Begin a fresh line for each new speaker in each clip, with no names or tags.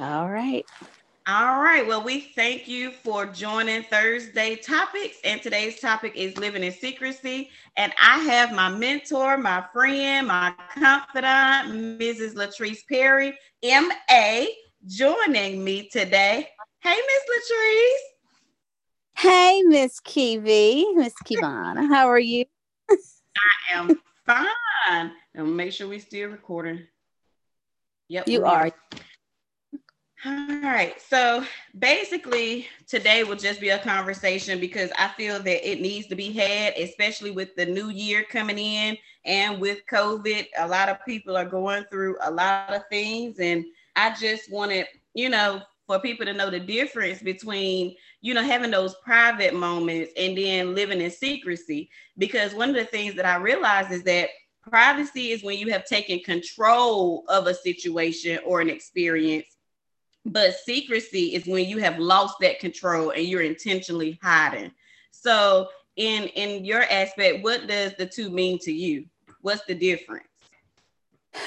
All right.
All right. Well, we thank you for joining Thursday topics. And today's topic is living in secrecy. And I have my mentor, my friend, my confidant, Mrs. Latrice Perry, MA, joining me today. Hey, Miss Latrice.
Hey, Miss Kiwi, Miss Kivana, how are you?
I am fine. And make sure we still recording.
Yep, you are.
All right. So basically, today will just be a conversation because I feel that it needs to be had, especially with the new year coming in and with COVID. A lot of people are going through a lot of things. And I just wanted, you know, for people to know the difference between you know having those private moments and then living in secrecy because one of the things that i realized is that privacy is when you have taken control of a situation or an experience but secrecy is when you have lost that control and you're intentionally hiding. So in in your aspect what does the two mean to you? What's the difference?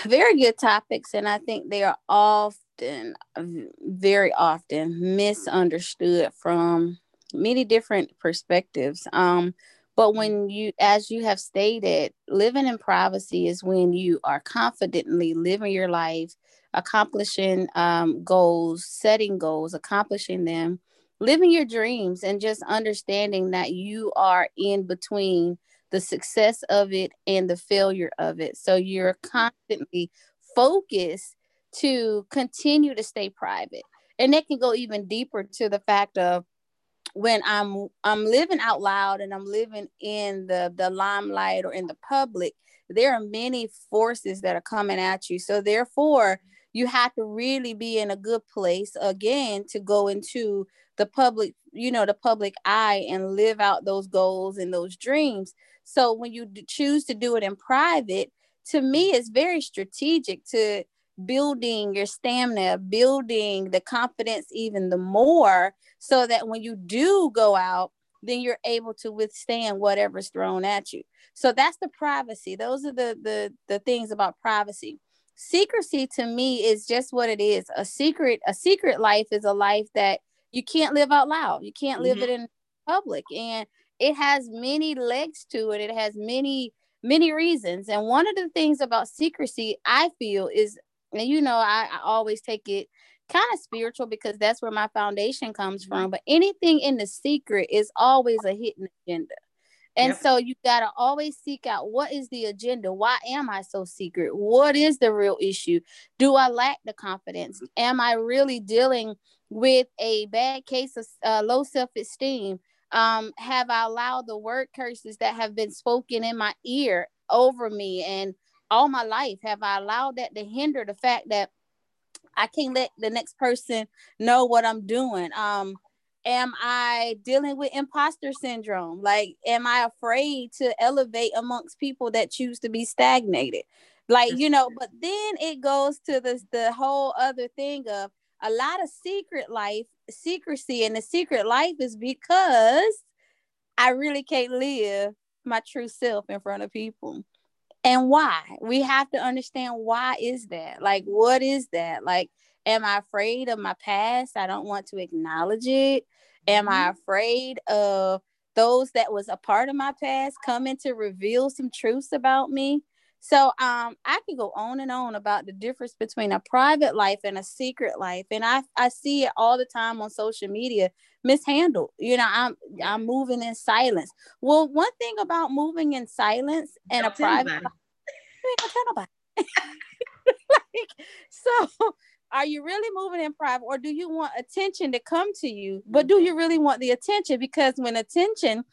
Very good topics and i think they are often, very often misunderstood from many different perspectives. Um, but when you, as you have stated, living in privacy is when you are confidently living your life, accomplishing um, goals, setting goals, accomplishing them, living your dreams, and just understanding that you are in between the success of it and the failure of it. So you're constantly focused to continue to stay private. And that can go even deeper to the fact of when I'm I'm living out loud and I'm living in the the limelight or in the public, there are many forces that are coming at you. So therefore, you have to really be in a good place again to go into the public, you know, the public eye and live out those goals and those dreams. So when you choose to do it in private, to me, it's very strategic to building your stamina, building the confidence even the more, so that when you do go out, then you're able to withstand whatever's thrown at you. So that's the privacy. Those are the the the things about privacy. Secrecy to me is just what it is. A secret, a secret life is a life that you can't live out loud. You can't live mm-hmm. it in public. And it has many legs to it. It has many many reasons. And one of the things about secrecy, I feel, is and you know I, I always take it kind of spiritual because that's where my foundation comes from. But anything in the secret is always a hidden agenda. And yep. so you got to always seek out what is the agenda? Why am i so secret? What is the real issue? Do i lack the confidence? Am i really dealing with a bad case of uh, low self-esteem? Um, have i allowed the word curses that have been spoken in my ear over me? And all my life have I allowed that to hinder the fact that I can't let the next person know what I'm doing? Um, am I dealing with imposter syndrome? Like, am I afraid to elevate amongst people that choose to be stagnated? Like, you know, but then it goes to this the whole other thing of a lot of secret life, secrecy, and the secret life is because I really can't live my true self in front of people and why? We have to understand why is that? Like what is that? Like am i afraid of my past? I don't want to acknowledge it. Am i mm-hmm. afraid of those that was a part of my past coming to reveal some truths about me so um i can go on and on about the difference between a private life and a secret life and i i see it all the time on social media mishandled you know i'm i'm moving in silence. Well one thing about moving in silence and a private you ain't gonna tell nobody. Like so are you really moving in private or do you want attention to come to you? But do you really want the attention? Because when attention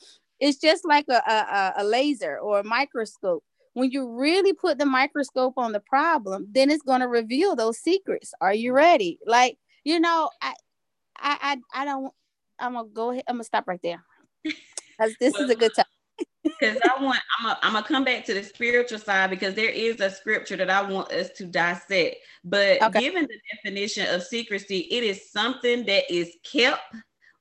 is just like a, a, a laser or a microscope when you really put the microscope on the problem then it's going to reveal those secrets are you ready like you know i i i, I don't I'm gonna go ahead. I'm gonna stop right there. Because this well, is a good time.
Because I want, I'm gonna I'm gonna come back to the spiritual side because there is a scripture that I want us to dissect. But okay. given the definition of secrecy, it is something that is kept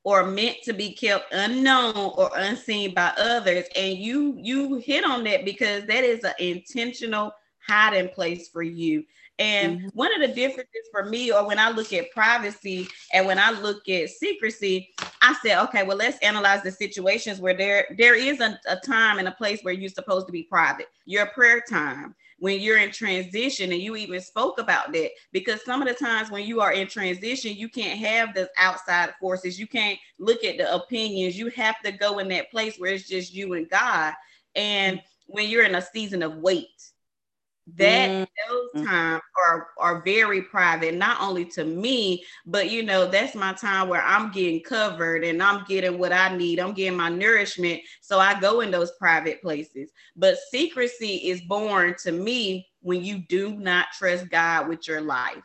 or meant to be kept unknown or unseen by others. And you you hit on that because that is an intentional hiding place for you. And mm-hmm. one of the differences for me, or when I look at privacy and when I look at secrecy, I said, okay, well, let's analyze the situations where there there is a, a time and a place where you're supposed to be private. Your prayer time, when you're in transition, and you even spoke about that because some of the times when you are in transition, you can't have the outside forces. You can't look at the opinions. You have to go in that place where it's just you and God. And when you're in a season of wait, that mm. those times are are very private not only to me but you know that's my time where i'm getting covered and i'm getting what i need. I'm getting my nourishment. So i go in those private places. But secrecy is born to me when you do not trust god with your life.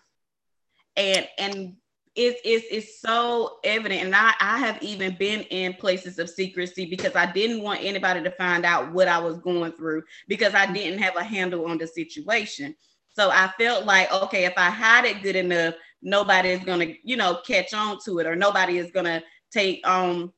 And and it's, it's, it's so evident. And I, I have even been in places of secrecy because I didn't want anybody to find out what I was going through because I didn't have a handle on the situation. So I felt like, okay, if I hide it good enough, nobody is gonna, you know, catch on to it, or nobody is gonna take um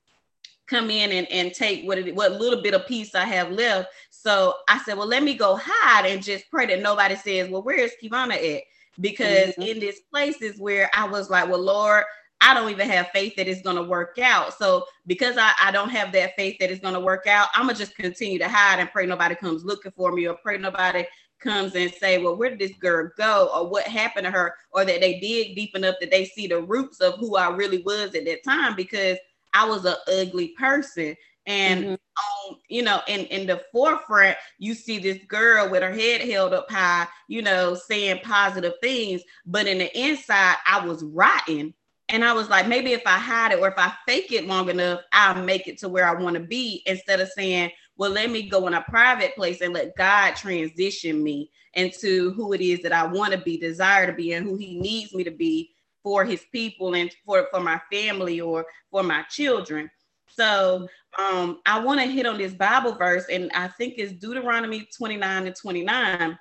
come in and, and take what it, what little bit of peace I have left. So I said, well, let me go hide and just pray that nobody says, well, where is Kivana at? Because mm-hmm. in this places where I was like, well, Lord, I don't even have faith that it's going to work out. So because I, I don't have that faith that it's going to work out, I'm gonna just continue to hide and pray nobody comes looking for me or pray nobody comes and say, well, where did this girl go? Or what happened to her? Or that they dig deep enough that they see the roots of who I really was at that time because I was an ugly person. And mm-hmm. on, you know, in, in the forefront, you see this girl with her head held up high, you know, saying positive things. But in the inside, I was rotten. And I was like, maybe if I hide it or if I fake it long enough, I'll make it to where I want to be instead of saying, well, let me go in a private place and let God transition me into who it is that I want to be, desire to be, and who He needs me to be for His people and for, for my family or for my children. So um, I want to hit on this Bible verse, and I think it's Deuteronomy 29 and 29.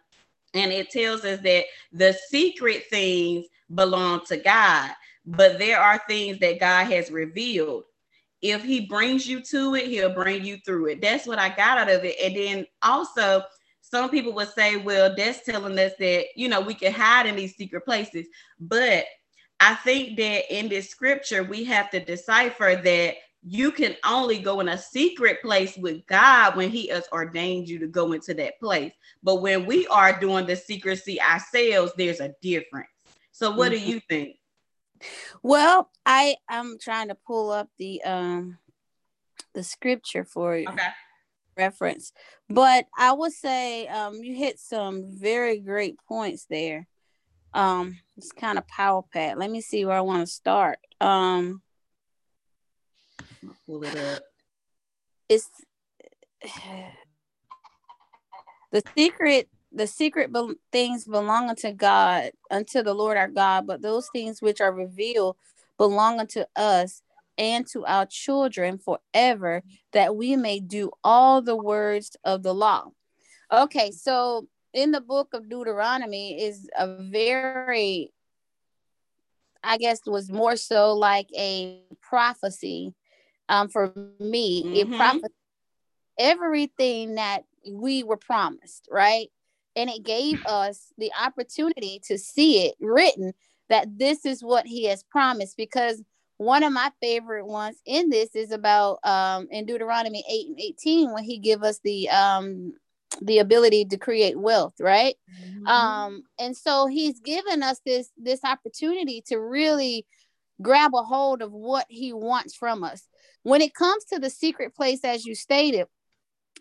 And it tells us that the secret things belong to God, but there are things that God has revealed. If He brings you to it, He'll bring you through it. That's what I got out of it. And then also, some people would say, well, that's telling us that, you know, we can hide in these secret places. But I think that in this scripture, we have to decipher that you can only go in a secret place with God when He has ordained you to go into that place. But when we are doing the secrecy ourselves, there's a difference. So, what mm-hmm. do you think?
Well, I I'm trying to pull up the um the scripture for you. Okay. Reference, but I would say um you hit some very great points there. Um, it's kind of power pad. Let me see where I want to start. Um, pull it up. It's the secret. The secret be- things belong unto God, unto the Lord our God, but those things which are revealed belong unto us and to our children forever, that we may do all the words of the law. Okay, so in the book of Deuteronomy is a very, I guess, was more so like a prophecy um, for me, mm-hmm. it promised everything that we were promised, right? And it gave us the opportunity to see it written that this is what he has promised. Because one of my favorite ones in this is about um, in Deuteronomy 8 and 18 when he give us the um, the ability to create wealth right mm-hmm. um and so he's given us this this opportunity to really grab a hold of what he wants from us when it comes to the secret place, as you stated,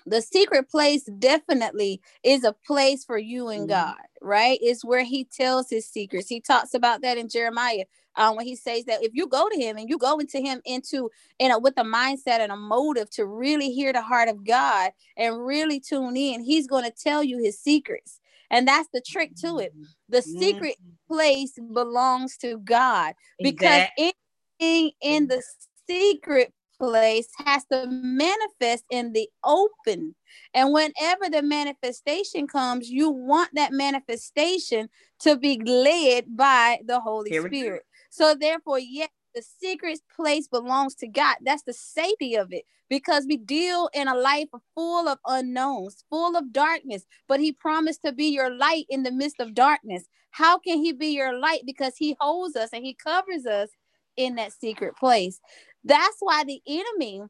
the secret place definitely is a place for you and mm-hmm. God, right? It's where He tells His secrets. He talks about that in Jeremiah. Um, when he says that if you go to him and you go into him into you know with a mindset and a motive to really hear the heart of God and really tune in, he's going to tell you his secrets. And that's the trick to it. The secret mm-hmm. place belongs to God because exactly. anything in the secret place has to manifest in the open. And whenever the manifestation comes, you want that manifestation to be led by the Holy Spirit. So, therefore, yes, the secret place belongs to God. That's the safety of it because we deal in a life full of unknowns, full of darkness. But He promised to be your light in the midst of darkness. how can he be your light because he holds us and he covers us in that secret place that's why the enemy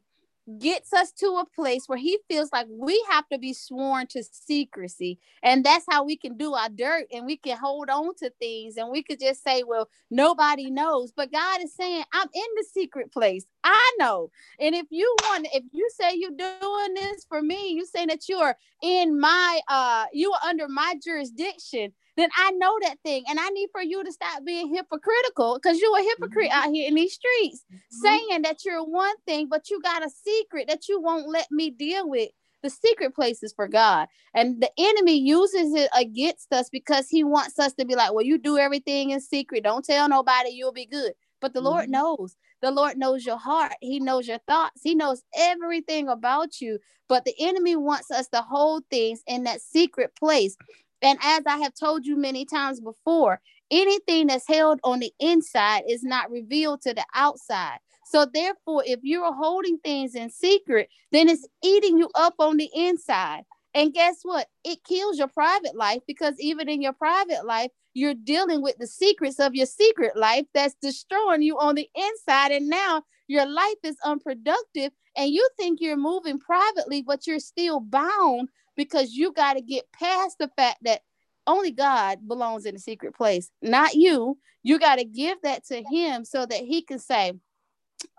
gets us to a place where he feels like we have to be sworn to secrecy. And that's how we can do our dirt and we can hold on to things and we could just say well nobody knows. But god is saying i'm in the secret place. I know. And if you want if you say you're doing this for me you saying that you're in my uh you are under my jurisdiction then I know that thing. And I need for you to stop being hypocritical because you're a hypocrite mm-hmm. out here in these streets mm-hmm. saying that you're one thing, but you got a secret that you won't let me deal with. The secret places for God. And the enemy uses it against us because he wants us to be like, well, you do everything in secret. Don't tell nobody you'll be good. But the mm-hmm. Lord knows. The Lord knows your heart. He knows your thoughts. He knows everything about you. But the enemy wants us to hold things in that secret place. And as I have told you many times before, anything that's held on the inside is not revealed to the outside. So, therefore, if you're holding things in secret, then it's eating you up on the inside. And guess what? It kills your private life because even in your private life, you're dealing with the secrets of your secret life that's destroying you on the inside. And now your life is unproductive and you think you're moving privately, but you're still bound because you got to get past the fact that only God belongs in a secret place, not you. You got to give that to Him so that He can say,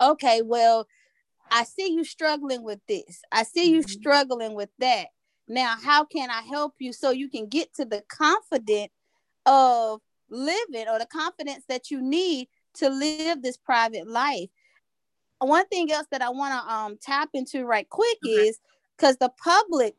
okay, well, I see you struggling with this. I see you mm-hmm. struggling with that. Now, how can I help you so you can get to the confidence of living or the confidence that you need to live this private life? One thing else that I want to um tap into right quick okay. is because the public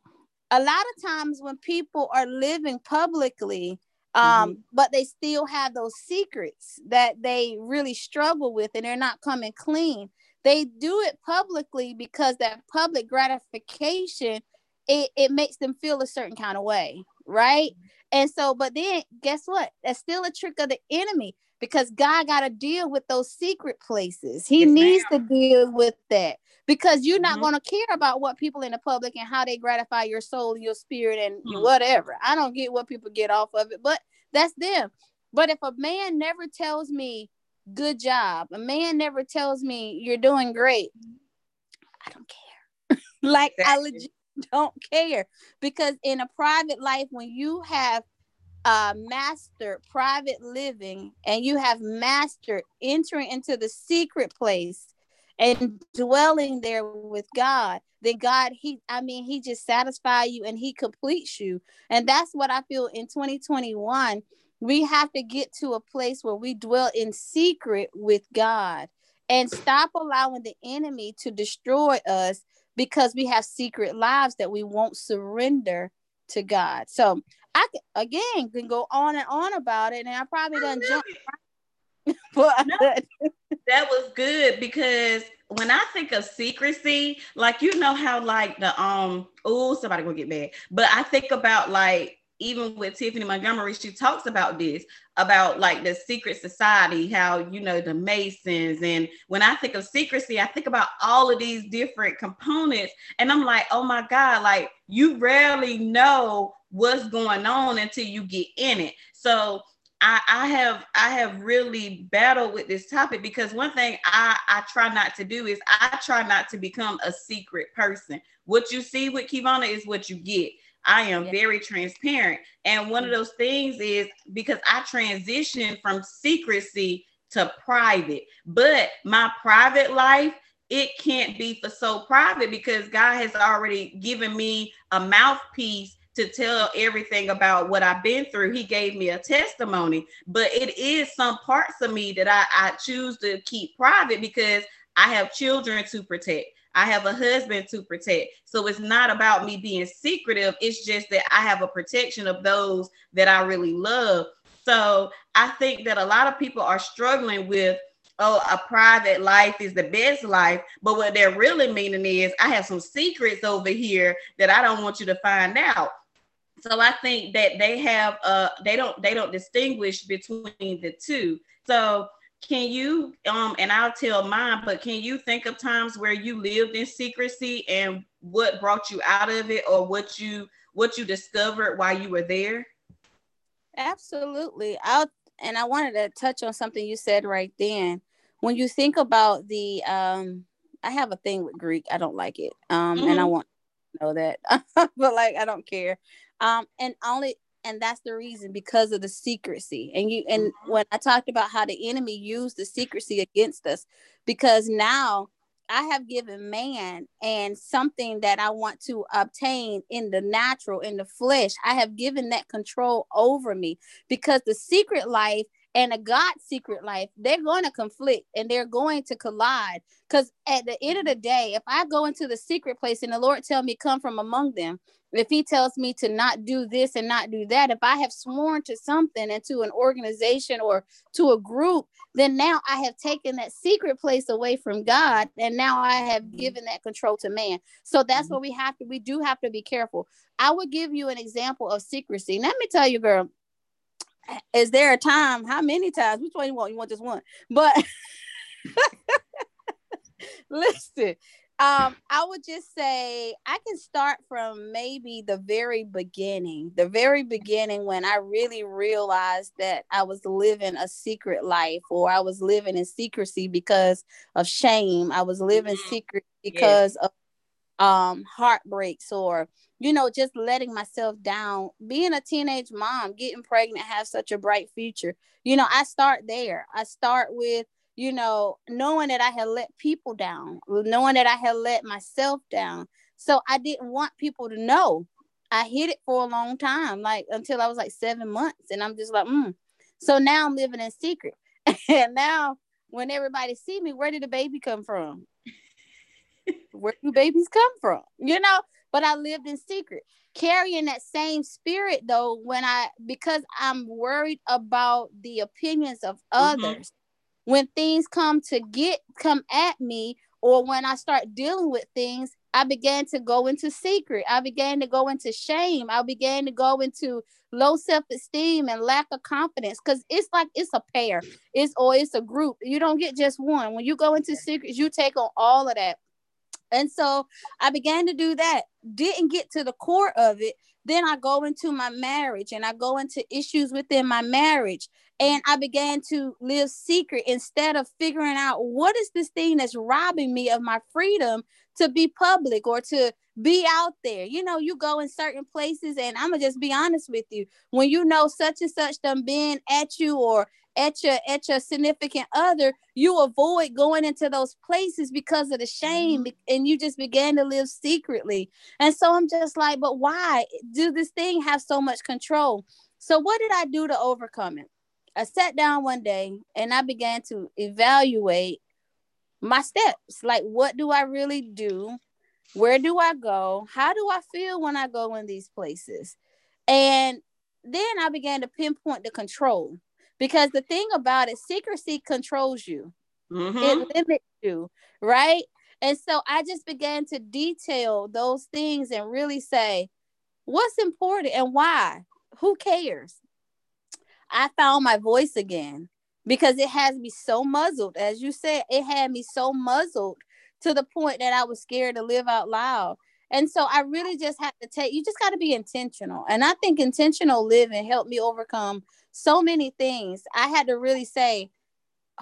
a lot of times when people are living publicly um, mm-hmm. but they still have those secrets that they really struggle with and they're not coming clean they do it publicly because that public gratification it, it makes them feel a certain kind of way right and so but then guess what that's still a trick of the enemy because god got to deal with those secret places he yes, needs ma'am. to deal with that because you're not mm-hmm. going to care about what people in the public and how they gratify your soul, your spirit, and mm-hmm. whatever. I don't get what people get off of it, but that's them. But if a man never tells me, good job, a man never tells me, you're doing great, I don't care. like, I legit don't care because in a private life, when you have uh, mastered private living and you have mastered entering into the secret place and dwelling there with God, then God, He, I mean, He just satisfy you and He completes you. And that's what I feel in 2021. We have to get to a place where we dwell in secret with God and stop allowing the enemy to destroy us because we have secret lives that we won't surrender to God. So I again can go on and on about it, and I probably done jump
but no, that was good because when I think of secrecy, like you know how like the um oh somebody gonna get mad, but I think about like even with Tiffany Montgomery, she talks about this about like the secret society, how you know the Masons, and when I think of secrecy, I think about all of these different components, and I'm like, oh my god, like you rarely know what's going on until you get in it. So I, I have I have really battled with this topic because one thing I, I try not to do is I try not to become a secret person. What you see with Kivana is what you get. I am yeah. very transparent. And one of mm-hmm. those things is because I transitioned from secrecy to private, but my private life, it can't be for so private because God has already given me a mouthpiece to tell everything about what I've been through. He gave me a testimony, but it is some parts of me that I, I choose to keep private because I have children to protect. I have a husband to protect. So it's not about me being secretive. It's just that I have a protection of those that I really love. So I think that a lot of people are struggling with, oh, a private life is the best life. But what they're really meaning is, I have some secrets over here that I don't want you to find out. So I think that they have uh they don't they don't distinguish between the two. So can you um and I'll tell mine, but can you think of times where you lived in secrecy and what brought you out of it or what you what you discovered while you were there?
Absolutely. I'll and I wanted to touch on something you said right then. When you think about the um I have a thing with Greek. I don't like it. Um mm-hmm. and I mm-hmm. want know that. but like I don't care. Um and only and that's the reason because of the secrecy. And you and mm-hmm. when I talked about how the enemy used the secrecy against us because now I have given man and something that I want to obtain in the natural, in the flesh. I have given that control over me because the secret life and a God secret life, they're going to conflict and they're going to collide. Because at the end of the day, if I go into the secret place and the Lord tell me come from among them, if he tells me to not do this and not do that, if I have sworn to something and to an organization or to a group, then now I have taken that secret place away from God and now I have mm-hmm. given that control to man. So that's mm-hmm. what we have to, we do have to be careful. I would give you an example of secrecy. Let me tell you, girl, is there a time? How many times? Which one you want? You want just one? But listen, um, I would just say I can start from maybe the very beginning, the very beginning when I really realized that I was living a secret life or I was living in secrecy because of shame. I was living mm-hmm. secret because of um heartbreaks or you know just letting myself down being a teenage mom getting pregnant have such a bright future you know i start there i start with you know, knowing that I had let people down, knowing that I had let myself down. So I didn't want people to know. I hid it for a long time, like until I was like seven months. And I'm just like, mm. So now I'm living in secret. and now when everybody see me, where did the baby come from? Where do babies come from? You know, but I lived in secret. Carrying that same spirit though, when I because I'm worried about the opinions of mm-hmm. others when things come to get come at me or when I start dealing with things, I began to go into secret. I began to go into shame. I began to go into low self-esteem and lack of confidence because it's like it's a pair. It's or it's a group. You don't get just one. When you go into secrets, you take on all of that. And so I began to do that. Didn't get to the core of it. Then I go into my marriage and I go into issues within my marriage and I began to live secret instead of figuring out what is this thing that's robbing me of my freedom to be public or to be out there. You know, you go in certain places, and I'm gonna just be honest with you. When you know such and such done been at you or at your at your significant other, you avoid going into those places because of the shame, mm-hmm. and you just began to live secretly. And so I'm just like, but why do this thing have so much control? So what did I do to overcome it? I sat down one day and I began to evaluate my steps. Like, what do I really do? Where do I go? How do I feel when I go in these places? And then I began to pinpoint the control because the thing about it, secrecy controls you, mm-hmm. it limits you, right? And so I just began to detail those things and really say, what's important and why? Who cares? I found my voice again because it has me so muzzled. As you said, it had me so muzzled to the point that I was scared to live out loud. And so I really just had to take, you just got to be intentional. And I think intentional living helped me overcome so many things. I had to really say,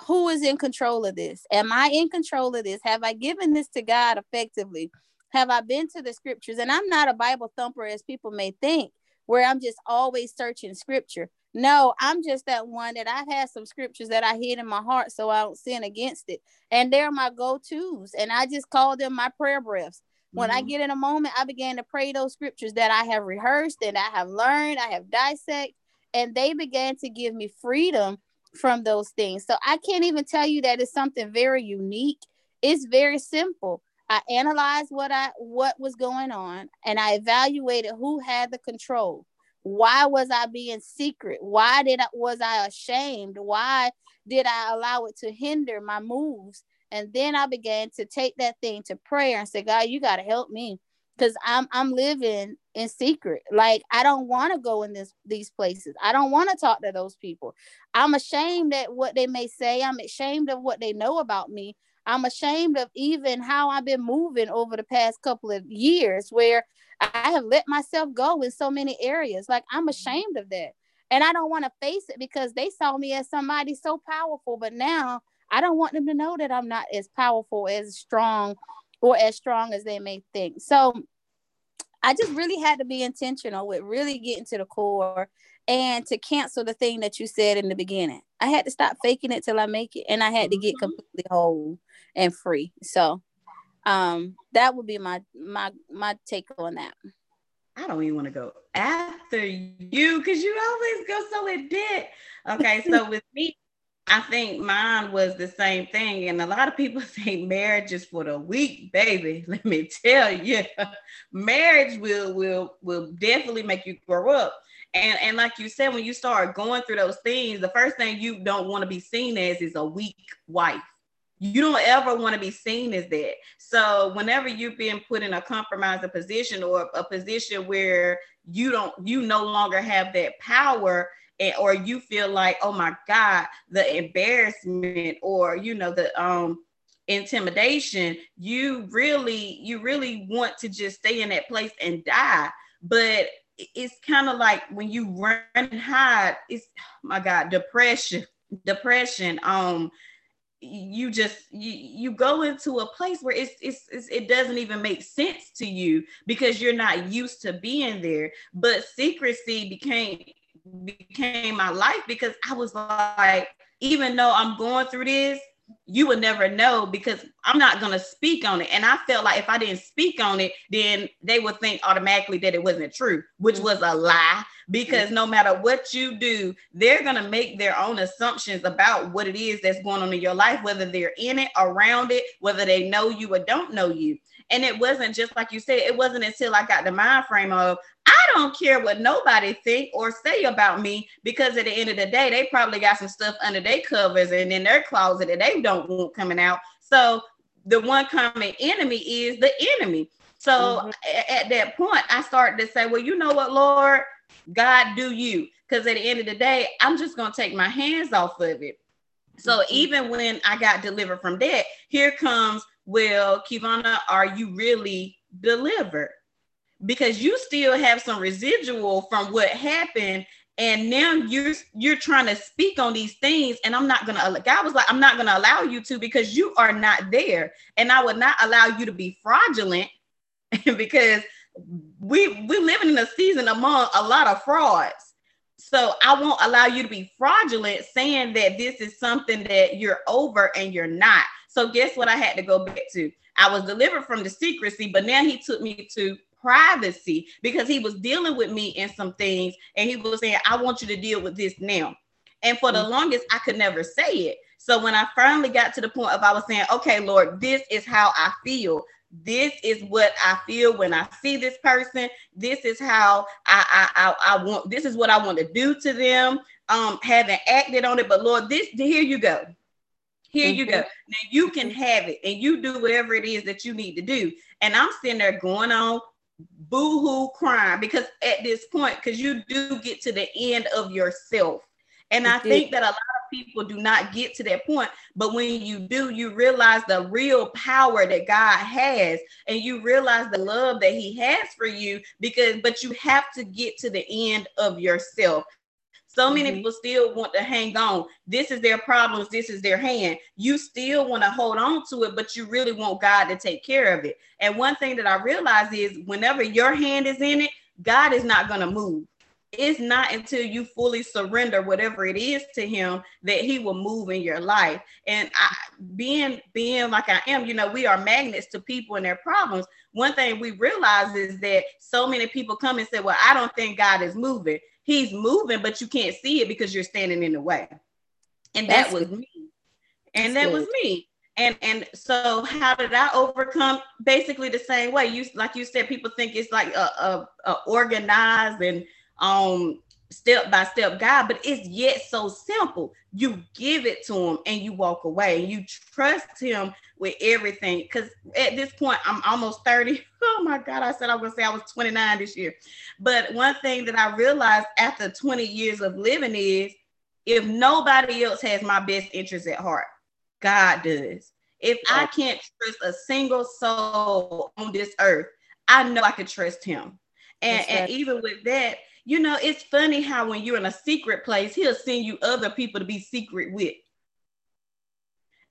who is in control of this? Am I in control of this? Have I given this to God effectively? Have I been to the scriptures? And I'm not a Bible thumper as people may think, where I'm just always searching scripture. No, I'm just that one that I've had some scriptures that I hid in my heart so I don't sin against it. And they're my go-tos. And I just call them my prayer breaths. When mm-hmm. I get in a moment, I began to pray those scriptures that I have rehearsed and I have learned, I have dissected, and they began to give me freedom from those things. So I can't even tell you that it's something very unique. It's very simple. I analyzed what I what was going on and I evaluated who had the control why was i being secret why did i was i ashamed why did i allow it to hinder my moves and then i began to take that thing to prayer and say god you got to help me because i'm i'm living in secret like i don't want to go in this these places i don't want to talk to those people i'm ashamed at what they may say i'm ashamed of what they know about me i'm ashamed of even how i've been moving over the past couple of years where I have let myself go in so many areas. Like I'm mm-hmm. ashamed of that. And I don't want to face it because they saw me as somebody so powerful. But now I don't want them to know that I'm not as powerful, as strong, or as strong as they may think. So I just really had to be intentional with really getting to the core and to cancel the thing that you said in the beginning. I had to stop faking it till I make it, and I had to get mm-hmm. completely whole and free. So, um, that would be my my my take on that.
I don't even want to go after you because you always go so in debt. Okay, so with me, I think mine was the same thing. And a lot of people say marriage is for the weak, baby. Let me tell you, marriage will will will definitely make you grow up. And and like you said, when you start going through those things, the first thing you don't want to be seen as is a weak wife. You don't ever want to be seen as that. So whenever you've been put in a compromising position or a position where you don't you no longer have that power and, or you feel like, oh my God, the embarrassment or you know, the um intimidation, you really, you really want to just stay in that place and die. But it's kind of like when you run and hide, it's oh my God, depression, depression. Um, you just you, you go into a place where it's, it's, it's it doesn't even make sense to you because you're not used to being there but secrecy became became my life because I was like, even though I'm going through this, you would never know because I'm not going to speak on it. And I felt like if I didn't speak on it, then they would think automatically that it wasn't true, which mm-hmm. was a lie. Because mm-hmm. no matter what you do, they're going to make their own assumptions about what it is that's going on in your life, whether they're in it, around it, whether they know you or don't know you. And it wasn't just like you said, it wasn't until I got the mind frame of I don't care what nobody think or say about me because at the end of the day, they probably got some stuff under their covers and in their closet that they don't want coming out. So the one common enemy is the enemy. So mm-hmm. at that point, I started to say, well, you know what, Lord, God, do you? Because at the end of the day, I'm just going to take my hands off of it. So mm-hmm. even when I got delivered from that, here comes, well, Kivana, are you really delivered? because you still have some residual from what happened and now you're you're trying to speak on these things and i'm not gonna god was like i'm not gonna allow you to because you are not there. And i would not allow you to be fraudulent because we we're living in a season among a lot of frauds. So i won't allow you to be fraudulent saying that this is something that you're over and you're not so guess what i had to go back to i was delivered from the secrecy but now he took me to privacy because he was dealing with me in some things and he was saying, I want you to deal with this now. And for the mm. longest, I could never say it. So when I finally got to the point of I was saying, okay, Lord, this is how I feel. This is what I feel when I see this person. This is how I I, I, I want. This is what I want to do to them. Um, haven't acted on it, but Lord, this here you go. Here mm-hmm. you go. Now you can have it, and you do whatever it is that you need to do. And I'm sitting there going on boohoo crying because at this point, because you do get to the end of yourself. And I think that a lot of people do not get to that point. But when you do, you realize the real power that God has, and you realize the love that He has for you. Because, but you have to get to the end of yourself. So many mm-hmm. people still want to hang on. This is their problems. This is their hand. You still want to hold on to it, but you really want God to take care of it. And one thing that I realize is whenever your hand is in it, God is not going to move. It's not until you fully surrender whatever it is to him that he will move in your life. And I, being being like I am, you know, we are magnets to people and their problems. One thing we realize is that so many people come and say, "Well, I don't think God is moving." He's moving, but you can't see it because you're standing in the way. And That's that was good. me. And That's that good. was me. And and so how did I overcome basically the same way? You like you said, people think it's like a, a, a organized and um step by step guide, but it's yet so simple. You give it to him and you walk away. You trust him with everything. Because at this point, I'm almost 30. Oh my God, I said I was gonna say I was 29 this year. But one thing that I realized after 20 years of living is if nobody else has my best interest at heart, God does. If I can't trust a single soul on this earth, I know I can trust him. And, and even with that, you know, it's funny how when you're in a secret place, he'll send you other people to be secret with.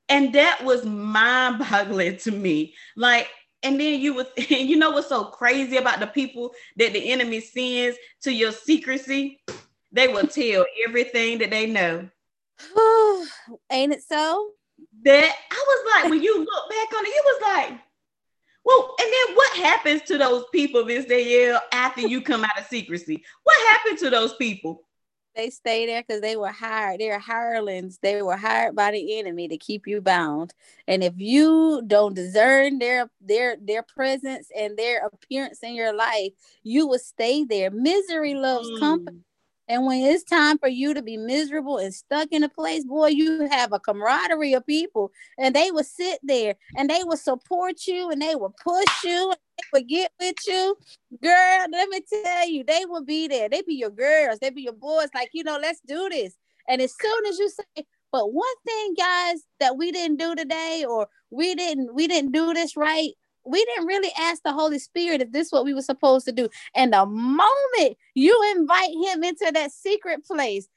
And that was mind boggling to me. Like, and then you would, and you know what's so crazy about the people that the enemy sends to your secrecy? They will tell everything that they know.
Ain't it so?
That I was like, when you look back on it, it was like, well, and then what happens to those people, Miss Danielle, after you come out of secrecy? What happened to those people?
They stay there because they were hired. They're hirelings. They were hired by the enemy to keep you bound. And if you don't discern their their their presence and their appearance in your life, you will stay there. Misery loves mm. company. And when it's time for you to be miserable and stuck in a place, boy, you have a camaraderie of people, and they will sit there and they will support you and they will push you and they will get with you. Girl, let me tell you, they will be there. They be your girls, they be your boys, like, you know, let's do this. And as soon as you say, but one thing, guys, that we didn't do today, or we didn't, we didn't do this right, we didn't really ask the Holy Spirit if this is what we were supposed to do. And the moment you invite him into that secret place,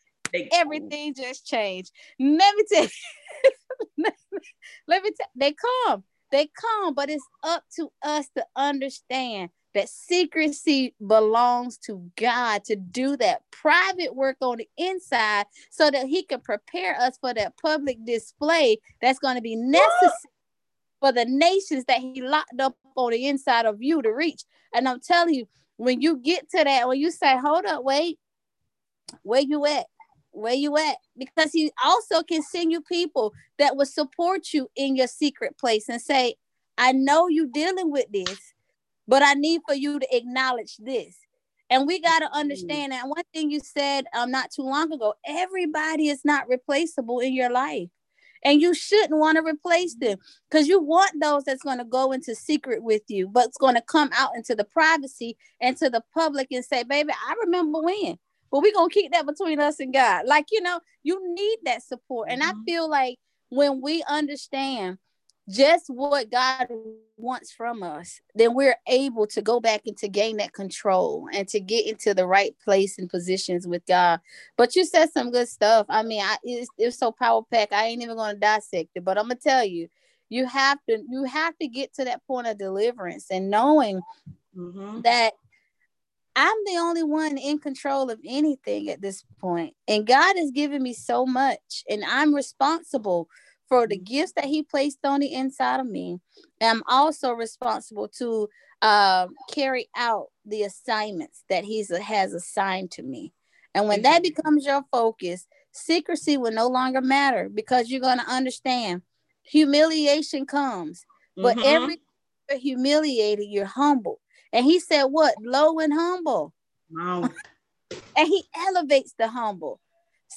everything just changed. Let me tell you, let me tell they come, they come, but it's up to us to understand that secrecy belongs to God to do that private work on the inside so that he can prepare us for that public display that's going to be necessary for the nations that he locked up on the inside of you to reach. And I'm telling you, when you get to that, when you say, hold up, wait, where you at? Where you at? Because he also can send you people that will support you in your secret place and say, I know you're dealing with this, but I need for you to acknowledge this. And we got to mm-hmm. understand that one thing you said um not too long ago, everybody is not replaceable in your life and you shouldn't want to replace them because you want those that's going to go into secret with you but it's going to come out into the privacy and to the public and say baby i remember when. But we're going to keep that between us and god. Like you know you need that support. And mm-hmm. i feel like when we understand just what God wants from us, then we're able to go back and to gain that control and to get into the right place and positions with God. But you said some good stuff. I mean, I, it's, it's so power pack. I ain't even going to dissect it, but I'm gonna tell you, you have to you have to get to that point of deliverance and knowing mm-hmm. that I'm the only one in control of anything at this point, and God has given me so much, and I'm responsible for the gifts that he placed on the inside of me. I'm also responsible to uh, carry out the assignments that he has assigned to me. And when that becomes your focus, secrecy will no longer matter because you're going to understand humiliation comes, but mm-hmm. every humiliated, you're humble. And he said, What? Low and humble. Wow. and he elevates the humble.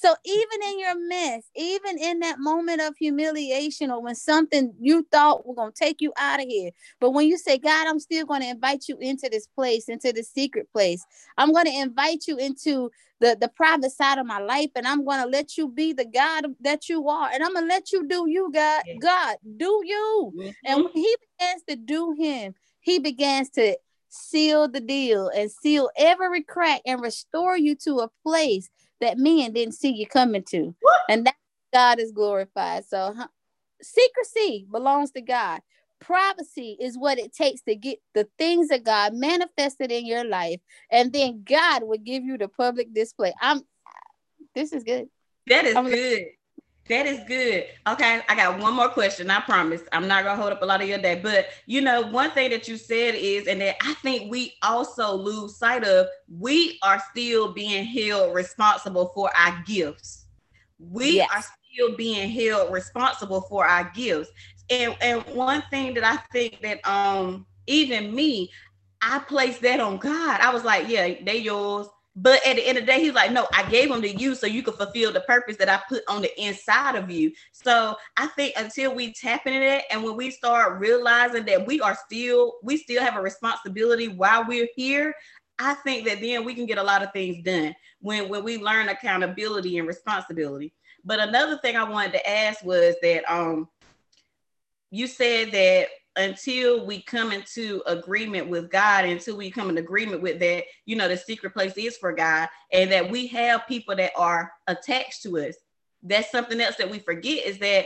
So even in your mess, even in that moment of humiliation or when something you thought were going to take you out of here, but when you say, God, I'm still going to invite you into this place, into the secret place. I'm going to invite you into the, the private side of my life and I'm going to let you be the God that you are. And I'm going to let you do you, God. God, do you. Mm-hmm. And when he begins to do him, he begins to seal the deal and seal every crack and restore you to a place that men didn't see you coming to. What? And that God is glorified. So huh, secrecy belongs to God. Privacy is what it takes to get the things of God manifested in your life, and then God will give you the public display. I'm this is good.
That is I'm good. That is good. Okay, I got one more question. I promise. I'm not gonna hold up a lot of your day, but you know, one thing that you said is, and that I think we also lose sight of, we are still being held responsible for our gifts. We yes. are still being held responsible for our gifts. And and one thing that I think that um even me, I placed that on God. I was like, yeah, they yours but at the end of the day, he's like, no, I gave them to you so you could fulfill the purpose that I put on the inside of you. So I think until we tap into that and when we start realizing that we are still, we still have a responsibility while we're here, I think that then we can get a lot of things done when, when we learn accountability and responsibility. But another thing I wanted to ask was that um you said that until we come into agreement with God, until we come in agreement with that, you know, the secret place is for God, and that we have people that are attached to us. That's something else that we forget is that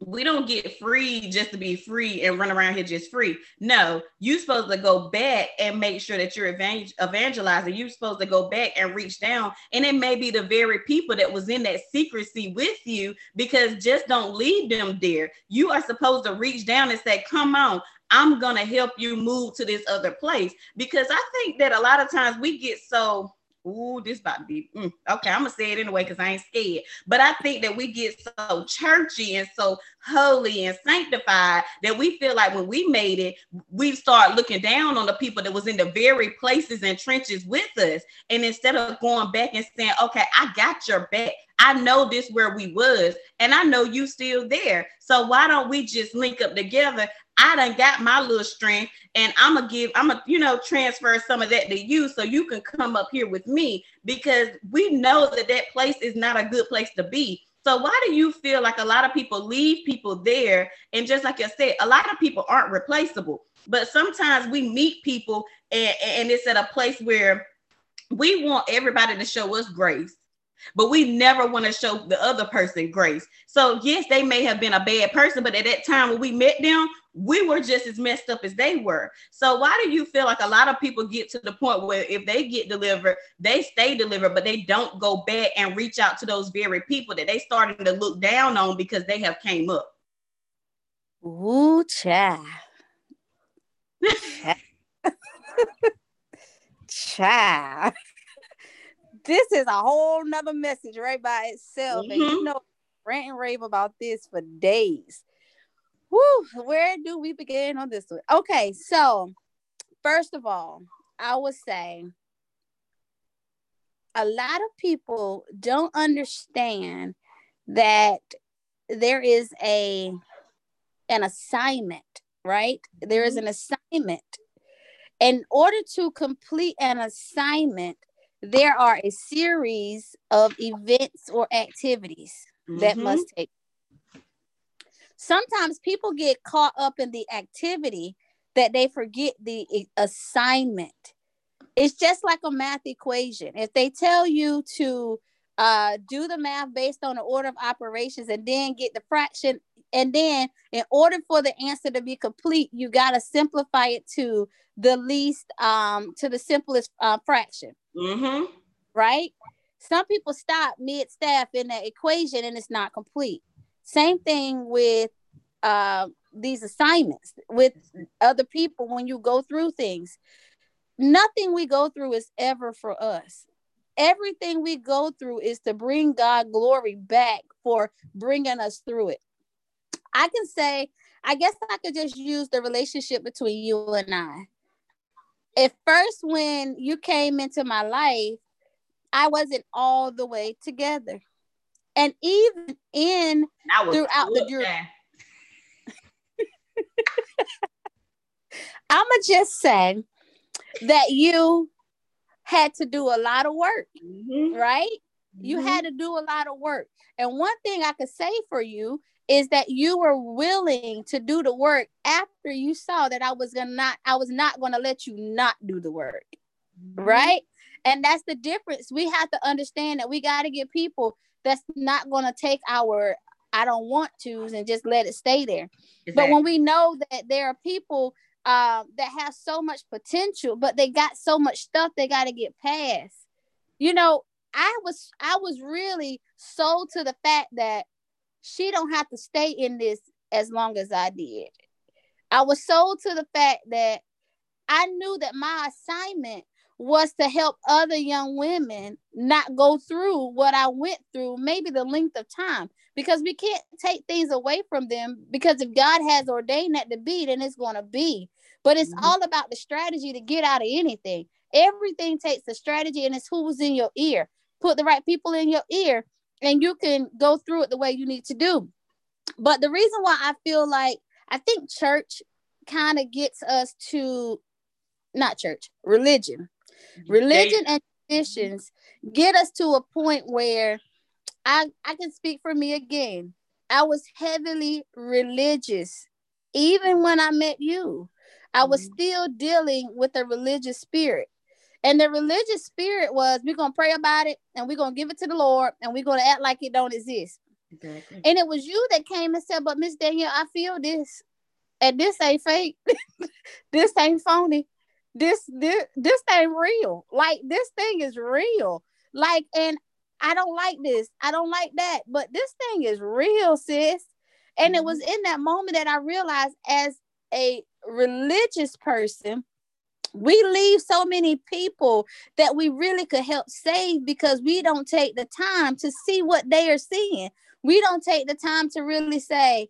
we don't get free just to be free and run around here just free. No, you're supposed to go back and make sure that you're evangel- evangelizing. You're supposed to go back and reach down. And it may be the very people that was in that secrecy with you because just don't leave them there. You are supposed to reach down and say, Come on, I'm going to help you move to this other place. Because I think that a lot of times we get so Ooh, this about to be mm, okay. I'm gonna say it anyway because I ain't scared. But I think that we get so churchy and so holy and sanctified that we feel like when we made it, we start looking down on the people that was in the very places and trenches with us. And instead of going back and saying, "Okay, I got your back," I know this where we was, and I know you still there. So why don't we just link up together? I done got my little strength and I'm gonna give, I'm gonna, you know, transfer some of that to you so you can come up here with me because we know that that place is not a good place to be. So why do you feel like a lot of people leave people there? And just like I said, a lot of people aren't replaceable, but sometimes we meet people and, and it's at a place where we want everybody to show us grace but we never want to show the other person grace. So, yes, they may have been a bad person, but at that time when we met them, we were just as messed up as they were. So, why do you feel like a lot of people get to the point where if they get delivered, they stay delivered, but they don't go back and reach out to those very people that they starting to look down on because they have came up?
Ooh, child. child this is a whole nother message right by itself. Mm-hmm. And you mm-hmm. know, rant and rave about this for days. Woo, where do we begin on this one? Okay, so first of all, I would say a lot of people don't understand that there is a an assignment, right? There is mm-hmm. an assignment. In order to complete an assignment, there are a series of events or activities mm-hmm. that must take. Sometimes people get caught up in the activity that they forget the assignment. It's just like a math equation. If they tell you to uh, do the math based on the order of operations and then get the fraction, and then in order for the answer to be complete, you got to simplify it to the least, um, to the simplest uh, fraction. Mm-hmm. Right? Some people stop mid staff in the equation and it's not complete. Same thing with uh, these assignments with other people when you go through things. Nothing we go through is ever for us. Everything we go through is to bring God glory back for bringing us through it. I can say, I guess I could just use the relationship between you and I at first when you came into my life i wasn't all the way together and even in throughout the journey i'ma just say that you had to do a lot of work mm-hmm. right mm-hmm. you had to do a lot of work and one thing i could say for you is that you were willing to do the work after you saw that I was gonna not I was not gonna let you not do the work. Mm-hmm. Right? And that's the difference. We have to understand that we got to get people that's not gonna take our I don't want to and just let it stay there. Exactly. But when we know that there are people uh, that have so much potential, but they got so much stuff they got to get past. You know, I was I was really sold to the fact that she don't have to stay in this as long as I did. I was sold to the fact that I knew that my assignment was to help other young women not go through what I went through, maybe the length of time, because we can't take things away from them. Because if God has ordained that to be, then it's going to be. But it's mm-hmm. all about the strategy to get out of anything. Everything takes a strategy, and it's who's in your ear. Put the right people in your ear, and you can go through it the way you need to do. But the reason why I feel like I think church kind of gets us to not church, religion. Religion and traditions get us to a point where I I can speak for me again. I was heavily religious even when I met you, I was mm-hmm. still dealing with a religious spirit. And the religious spirit was we're gonna pray about it and we're gonna give it to the Lord and we're gonna act like it don't exist. Exactly. And it was you that came and said, But Miss Danielle, I feel this, and this ain't fake, this ain't phony, this this this ain't real. Like this thing is real. Like, and I don't like this, I don't like that, but this thing is real, sis. And it was mm-hmm. in that moment that I realized as a religious person, we leave so many people that we really could help save because we don't take the time to see what they are seeing. We don't take the time to really say,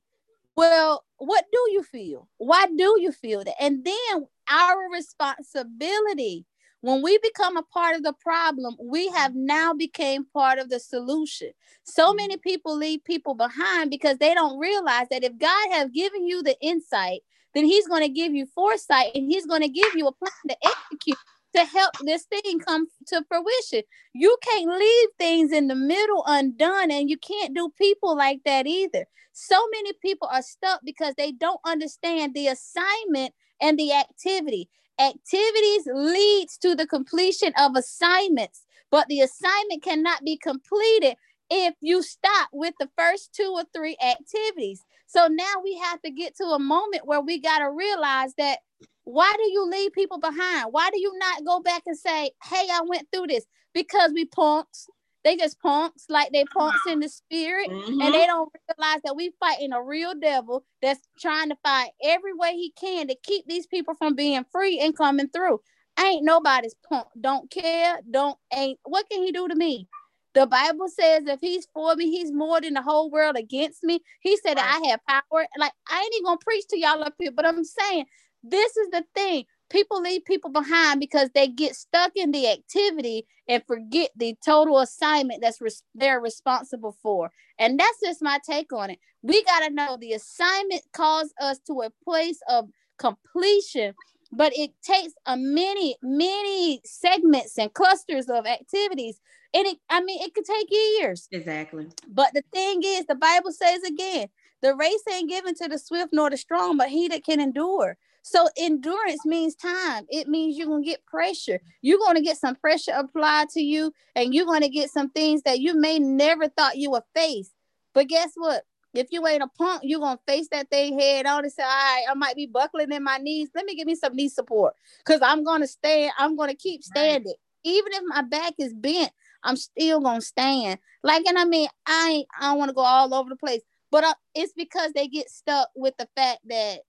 well, what do you feel? Why do you feel that? And then our responsibility when we become a part of the problem we have now became part of the solution so mm-hmm. many people leave people behind because they don't realize that if god has given you the insight then he's going to give you foresight and he's going to give you a plan to execute to help this thing come to fruition. You can't leave things in the middle undone, and you can't do people like that either. So many people are stuck because they don't understand the assignment and the activity. Activities leads to the completion of assignments, but the assignment cannot be completed if you stop with the first two or three activities. So now we have to get to a moment where we got to realize that why do you leave people behind? Why do you not go back and say, hey, I went through this? Because we punks. They just punks, like they punks in the spirit, mm-hmm. and they don't realize that we fighting a real devil that's trying to fight every way he can to keep these people from being free and coming through. Ain't nobody's punk. Don't care. Don't ain't. What can he do to me? The Bible says if he's for me, he's more than the whole world against me. He said I have power. Like I ain't even gonna preach to y'all up here, but I'm saying this is the thing. People leave people behind because they get stuck in the activity and forget the total assignment that's res- they're responsible for. And that's just my take on it. We got to know the assignment calls us to a place of completion but it takes a many many segments and clusters of activities and it i mean it could take years
exactly
but the thing is the bible says again the race ain't given to the swift nor the strong but he that can endure so endurance means time. It means you're gonna get pressure. You're gonna get some pressure applied to you, and you're gonna get some things that you may never thought you would face. But guess what? If you ain't a punk, you're gonna face that thing head on and say, All right, I might be buckling in my knees. Let me give me some knee support. Cause I'm gonna stand, I'm gonna keep standing. Right. Even if my back is bent, I'm still gonna stand. Like, and I mean, I ain't, I don't want to go all over the place, but uh, it's because they get stuck with the fact that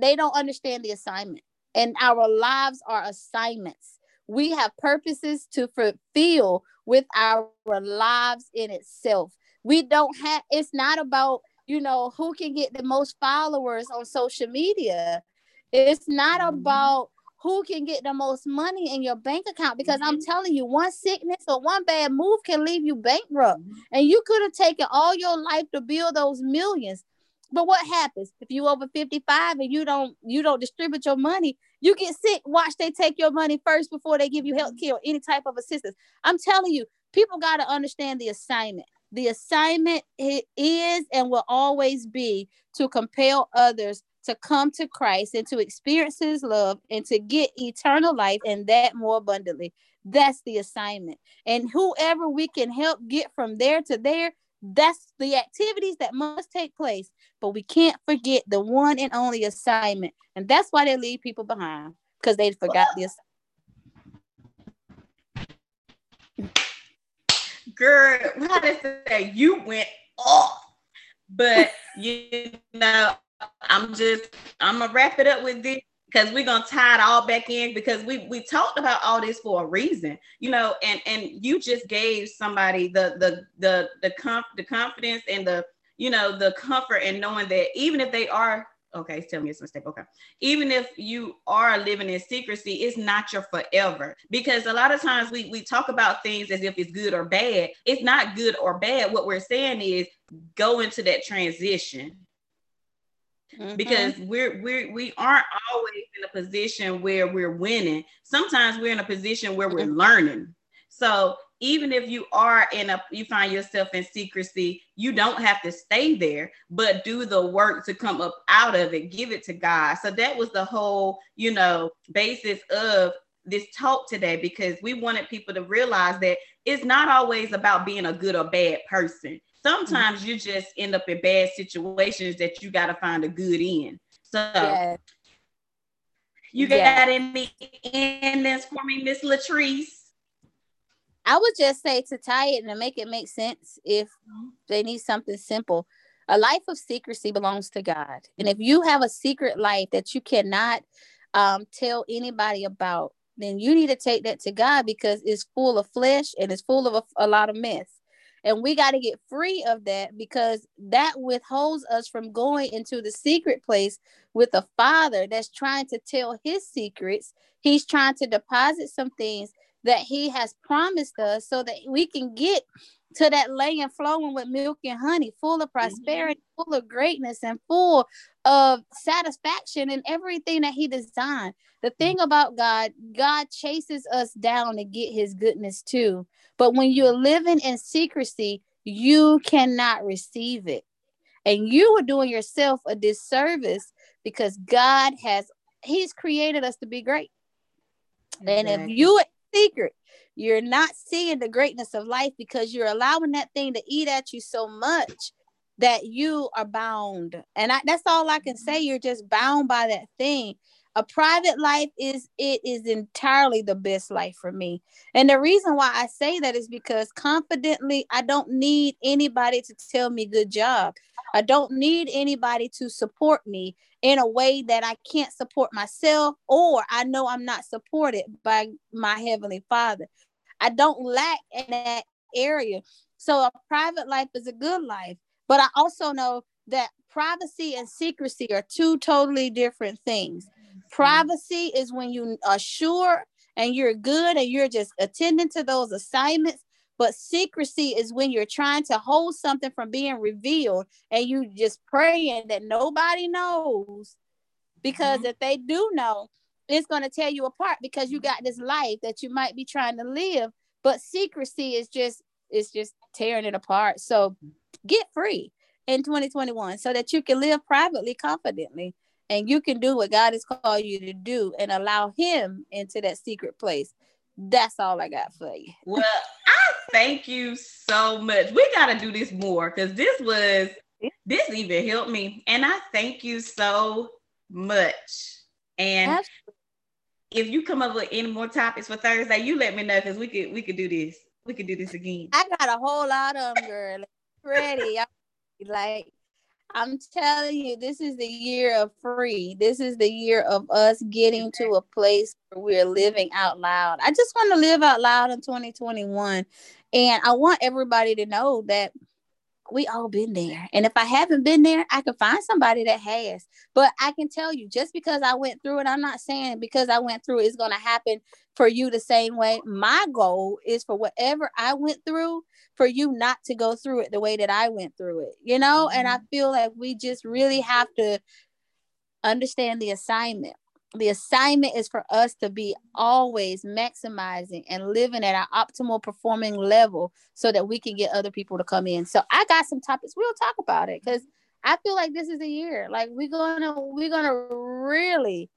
they don't understand the assignment. And our lives are assignments. We have purposes to fulfill with our lives in itself. We don't have, it's not about, you know, who can get the most followers on social media. It's not mm-hmm. about who can get the most money in your bank account because mm-hmm. I'm telling you, one sickness or one bad move can leave you bankrupt. Mm-hmm. And you could have taken all your life to build those millions. But what happens if you over 55 and you don't you don't distribute your money? You get sick. Watch they take your money first before they give you health care or any type of assistance. I'm telling you, people got to understand the assignment. The assignment is and will always be to compel others to come to Christ and to experience his love and to get eternal life and that more abundantly. That's the assignment. And whoever we can help get from there to there, that's the activities that must take place, but we can't forget the one and only assignment. And that's why they leave people behind because they forgot this.
Girl, how to say you went off. But you know, I'm just I'm gonna wrap it up with this because we're gonna tie it all back in because we we talked about all this for a reason, you know, and and you just gave somebody the the the the comp the confidence and the you know the comfort and knowing that even if they are okay tell me it's a mistake okay. Even if you are living in secrecy it's not your forever because a lot of times we we talk about things as if it's good or bad. It's not good or bad. What we're saying is go into that transition Mm-hmm. because we're we're we aren't always in a position where we're winning. Sometimes we're in a position where we're mm-hmm. learning. So even if you are in a you find yourself in secrecy you don't have to stay there but do the work to come up out of it give it to god so that was the whole you know basis of this talk today because we wanted people to realize that it's not always about being a good or bad person sometimes mm-hmm. you just end up in bad situations that you got to find a good in so yes. you got yes. any endings for me miss latrice
I would just say to tie it and to make it make sense if they need something simple. A life of secrecy belongs to God. And if you have a secret life that you cannot um, tell anybody about, then you need to take that to God because it's full of flesh and it's full of a, a lot of mess. And we got to get free of that because that withholds us from going into the secret place with a father that's trying to tell his secrets. He's trying to deposit some things that he has promised us so that we can get to that land flowing with milk and honey, full of mm-hmm. prosperity, mm-hmm. full of greatness, and full of satisfaction in everything that he designed. The thing mm-hmm. about God, God chases us down to get his goodness too. But when you're living in secrecy, you cannot receive it. And you are doing yourself a disservice because God has, He's created us to be great. Exactly. And if you secret. You're not seeing the greatness of life because you're allowing that thing to eat at you so much that you are bound. And I, that's all I can mm-hmm. say. You're just bound by that thing. A private life is it is entirely the best life for me. And the reason why I say that is because confidently I don't need anybody to tell me good job. I don't need anybody to support me in a way that I can't support myself or I know I'm not supported by my heavenly Father. I don't lack in that area. So a private life is a good life, but I also know that privacy and secrecy are two totally different things. Privacy is when you are sure and you're good and you're just attending to those assignments but secrecy is when you're trying to hold something from being revealed and you just praying that nobody knows. Because mm-hmm. if they do know, it's going to tear you apart because you got this life that you might be trying to live. But secrecy is just it's just tearing it apart. So get free in 2021 so that you can live privately confidently and you can do what God has called you to do and allow him into that secret place. That's all I got for you.
Well, I thank you so much. We got to do this more because this was, this even helped me. And I thank you so much. And Absolutely. if you come up with any more topics for Thursday, you let me know because we could we could do this. We could do this again.
I got a whole lot of them, girl. Ready. like I'm telling you, this is the year of free. This is the year of us getting to a place where we're living out loud. I just want to live out loud in 2021. And I want everybody to know that we all been there. And if I haven't been there, I can find somebody that has. But I can tell you, just because I went through it, I'm not saying because I went through it, it's going to happen for you the same way. My goal is for whatever I went through, for you not to go through it the way that I went through it, you know? Mm-hmm. And I mm-hmm. feel like we just really have to understand the assignment the assignment is for us to be always maximizing and living at our optimal performing level so that we can get other people to come in. So I got some topics. We'll talk about it because I feel like this is a year. Like we're gonna we're gonna really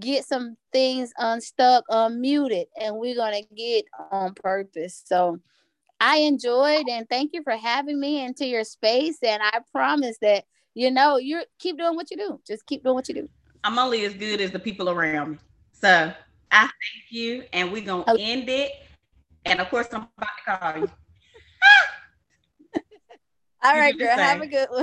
get some things unstuck, unmuted, and we're gonna get on purpose. So I enjoyed and thank you for having me into your space. And I promise that you know you keep doing what you do. Just keep doing what you do.
I'm only as good as the people around me. So I thank you, and we're gonna okay. end it. And of course, I'm about to call you.
All you right, girl. Have a good one.